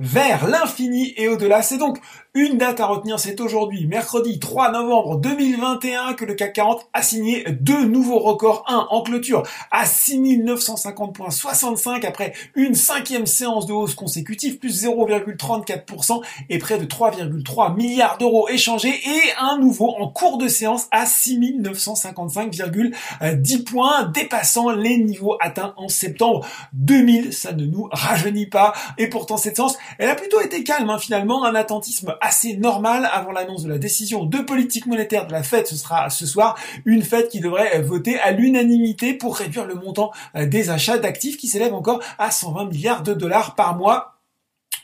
vers l'infini et au-delà. C'est donc une date à retenir, c'est aujourd'hui, mercredi 3 novembre 2021, que le CAC 40 a signé deux nouveaux records. Un en clôture à 6950.65 après une cinquième séance de hausse consécutive, plus 0,34% et près de 3,3 milliards d'euros échangés et un nouveau en cours de séance à 6955,10 points, dépassant les niveaux atteints en septembre 2000. Ça ne nous rajeunit pas. Et pourtant, cette séance elle a plutôt été calme hein, finalement, un attentisme assez normal avant l'annonce de la décision de politique monétaire de la Fed. Ce sera ce soir une Fed qui devrait voter à l'unanimité pour réduire le montant euh, des achats d'actifs qui s'élève encore à 120 milliards de dollars par mois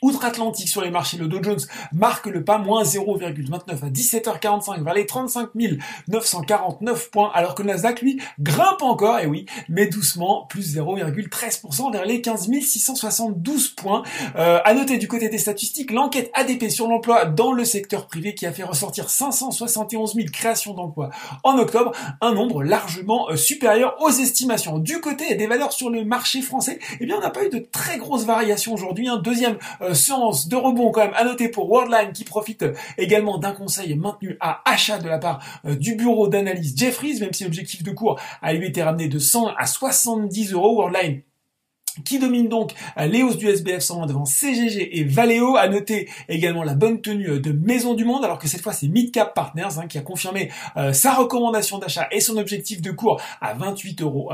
Outre-Atlantique sur les marchés, le Dow Jones marque le pas, moins 0,29 à 17h45 vers les 35 949 points, alors que le Nasdaq, lui, grimpe encore, et oui, mais doucement, plus 0,13% vers les 15 672 points. Euh, à noter du côté des statistiques, l'enquête ADP sur l'emploi dans le secteur privé qui a fait ressortir 571 000 créations d'emplois en octobre, un nombre largement euh, supérieur aux estimations. Du côté des valeurs sur le marché français, eh bien, on n'a pas eu de très grosses variations aujourd'hui. Un deuxième euh, euh, séance de rebond quand même à noter pour Worldline qui profite également d'un conseil maintenu à achat de la part euh, du bureau d'analyse Jeffries, même si l'objectif de cours a lui été ramené de 100 à 70 euros. Worldline qui domine donc euh, les hausses du SBF 120 devant CGG et Valeo. À noter également la bonne tenue euh, de Maison du Monde, alors que cette fois c'est Midcap Partners hein, qui a confirmé euh, sa recommandation d'achat et son objectif de cours à 28,90 euros.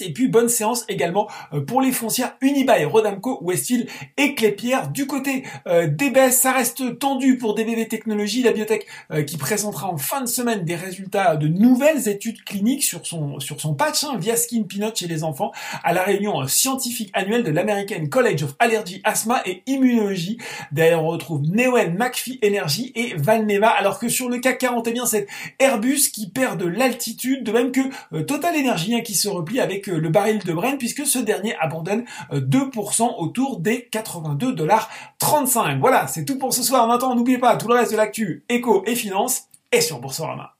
Et puis bonne séance également pour les foncières Unibail, Rodamco, Westfield et Clépierre. Du côté des baisses, ça reste tendu pour DBV Technologies, la biotech qui présentera en fin de semaine des résultats de nouvelles études cliniques sur son sur son patch hein, via Skin Peanut chez les enfants à la réunion scientifique scientifique annuel de l'American College of Allergy, Asthma et Immunologie. D'ailleurs, on retrouve Neoen, McPhee Energy et Valneva, alors que sur le CAC 40, eh bien, c'est Airbus qui perd de l'altitude, de même que euh, Total Energy hein, qui se replie avec euh, le baril de Brent, puisque ce dernier abandonne 2% euh, autour des 82 dollars 35. Voilà, c'est tout pour ce soir. Maintenant, n'oubliez pas tout le reste de l'actu, éco et finance, et sur Boursorama.